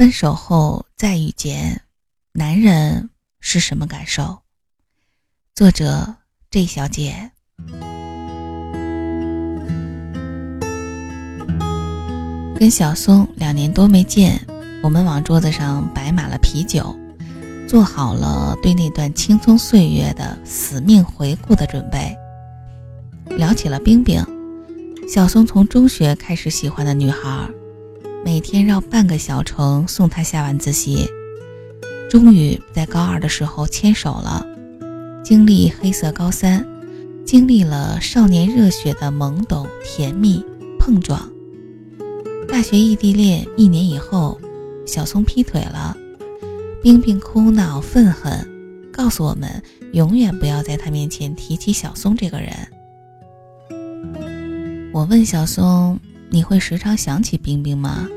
分手后再遇见，男人是什么感受？作者 J 小姐。跟小松两年多没见，我们往桌子上摆满了啤酒，做好了对那段青葱岁月的死命回顾的准备。聊起了冰冰，小松从中学开始喜欢的女孩，每天绕半个小城送她下晚自习，终于在高二的时候牵手了。经历黑色高三，经历了少年热血的懵懂、甜蜜、碰撞。大学异地恋一年以后，小松劈腿了。冰冰哭闹愤恨，告诉我们永远不要在他面前提起小松这个人。我问小松：“你会时常想起冰冰吗？”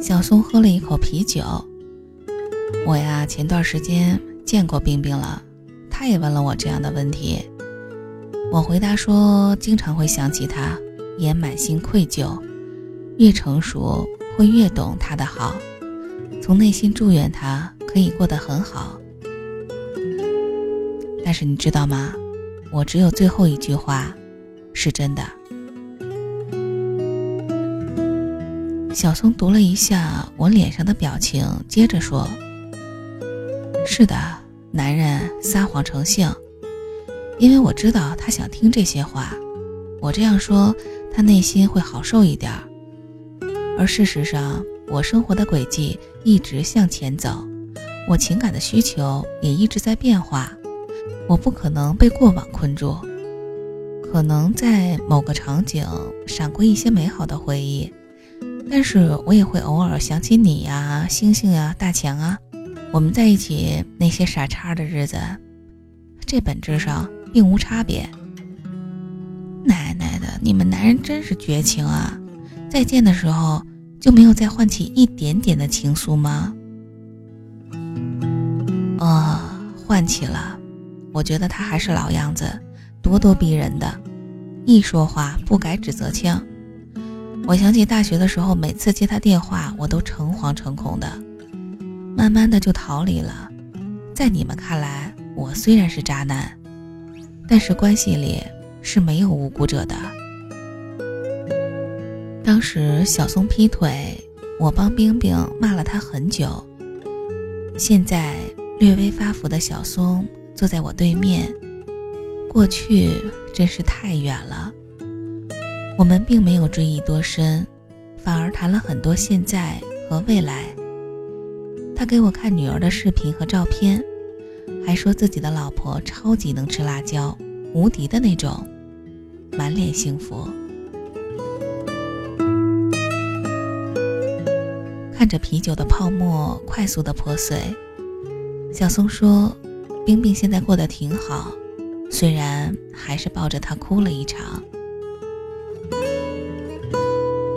小松喝了一口啤酒。我呀，前段时间见过冰冰了，他也问了我这样的问题。我回答说：“经常会想起他，也满心愧疚。”越成熟，会越懂他的好，从内心祝愿他可以过得很好。但是你知道吗？我只有最后一句话是真的。小松读了一下我脸上的表情，接着说：“是的，男人撒谎成性，因为我知道他想听这些话。我这样说，他内心会好受一点。”而事实上，我生活的轨迹一直向前走，我情感的需求也一直在变化。我不可能被过往困住，可能在某个场景闪过一些美好的回忆，但是我也会偶尔想起你呀、星星呀、大强啊，我们在一起那些傻叉的日子，这本质上并无差别。奶奶的，你们男人真是绝情啊！再见的时候就没有再唤起一点点的情愫吗？啊，唤起了。我觉得他还是老样子，咄咄逼人的，一说话不改指责腔。我想起大学的时候，每次接他电话，我都诚惶诚恐的，慢慢的就逃离了。在你们看来，我虽然是渣男，但是关系里是没有无辜者的。当时小松劈腿，我帮冰冰骂了他很久。现在略微发福的小松坐在我对面，过去真是太远了。我们并没有追忆多深，反而谈了很多现在和未来。他给我看女儿的视频和照片，还说自己的老婆超级能吃辣椒，无敌的那种，满脸幸福。看着啤酒的泡沫快速的破碎，小松说：“冰冰现在过得挺好，虽然还是抱着他哭了一场。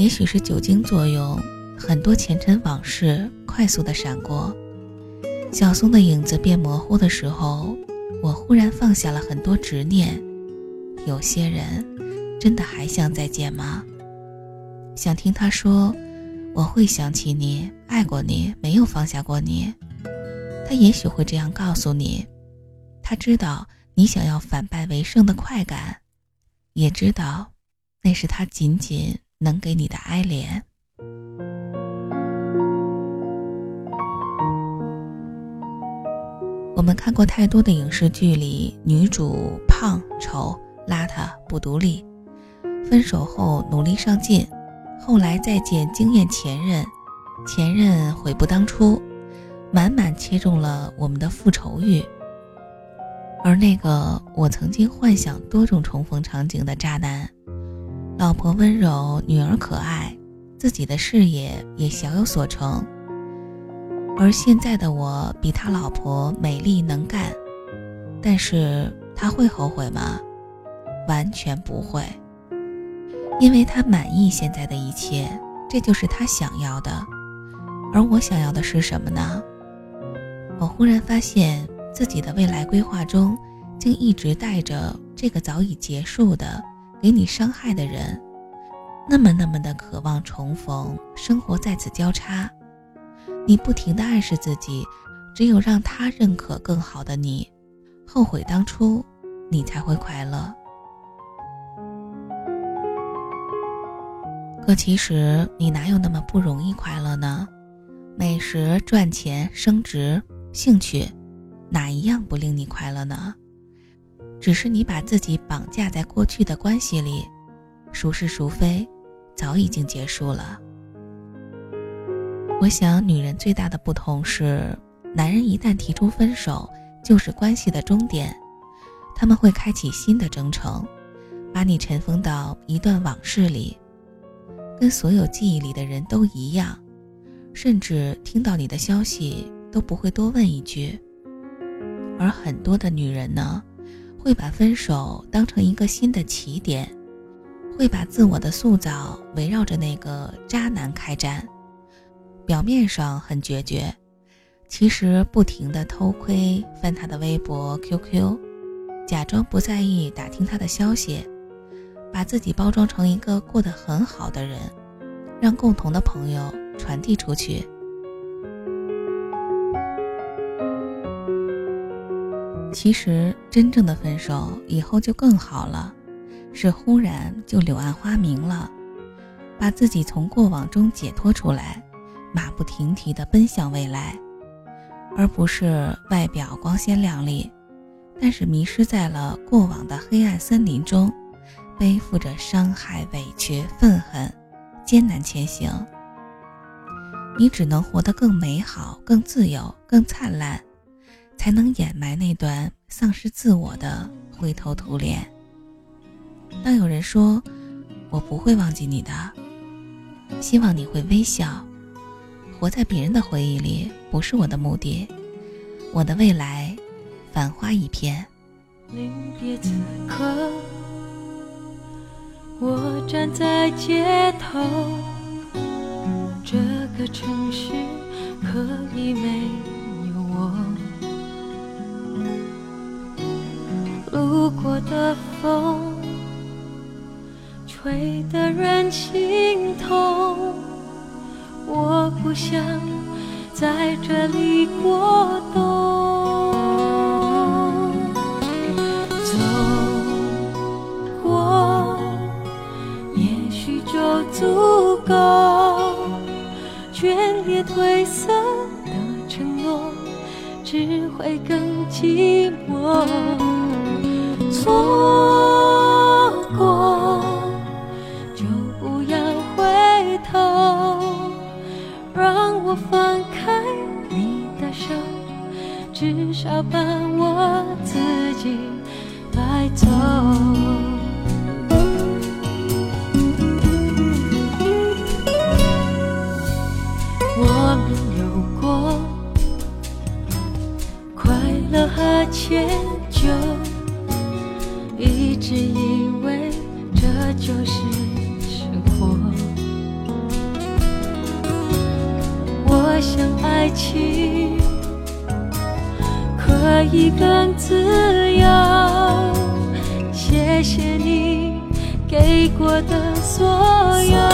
也许是酒精作用，很多前尘往事快速的闪过。小松的影子变模糊的时候，我忽然放下了很多执念。有些人，真的还想再见吗？想听他说。”我会想起你，爱过你，没有放下过你。他也许会这样告诉你，他知道你想要反败为胜的快感，也知道那是他仅仅能给你的哀怜。我们看过太多的影视剧里，女主胖、丑、邋遢、不独立，分手后努力上进。后来再见惊艳前任，前任悔不当初，满满切中了我们的复仇欲。而那个我曾经幻想多种重逢场景的渣男，老婆温柔，女儿可爱，自己的事业也小有所成。而现在的我比他老婆美丽能干，但是他会后悔吗？完全不会。因为他满意现在的一切，这就是他想要的，而我想要的是什么呢？我忽然发现自己的未来规划中，竟一直带着这个早已结束的、给你伤害的人，那么那么的渴望重逢，生活再次交叉。你不停的暗示自己，只有让他认可更好的你，后悔当初，你才会快乐。可其实你哪有那么不容易快乐呢？美食、赚钱、升职、兴趣，哪一样不令你快乐呢？只是你把自己绑架在过去的关系里，孰是孰非，早已经结束了。我想，女人最大的不同是，男人一旦提出分手，就是关系的终点，他们会开启新的征程，把你尘封到一段往事里。跟所有记忆里的人都一样，甚至听到你的消息都不会多问一句。而很多的女人呢，会把分手当成一个新的起点，会把自我的塑造围绕着那个渣男开展。表面上很决绝，其实不停的偷窥翻他的微博、QQ，假装不在意打听他的消息。把自己包装成一个过得很好的人，让共同的朋友传递出去。其实真正的分手以后就更好了，是忽然就柳暗花明了，把自己从过往中解脱出来，马不停蹄地奔向未来，而不是外表光鲜亮丽，但是迷失在了过往的黑暗森林中。背负着伤害、委屈、愤恨，艰难前行。你只能活得更美好、更自由、更灿烂，才能掩埋那段丧失自我的灰头土脸。当有人说“我不会忘记你的”，希望你会微笑。活在别人的回忆里不是我的目的，我的未来，繁花一片。临别此刻。我站在街头，这个城市可以没有我。的风，吹得人心痛。我不想在这里过冬。走过，也许就足够眷恋褪色的承诺，只会更寂寞。错过就不要回头，让我放开你的手，至少把我自己带走。迁就，一只以为这就是生活。我想爱情可以更自由。谢谢你给过的所有。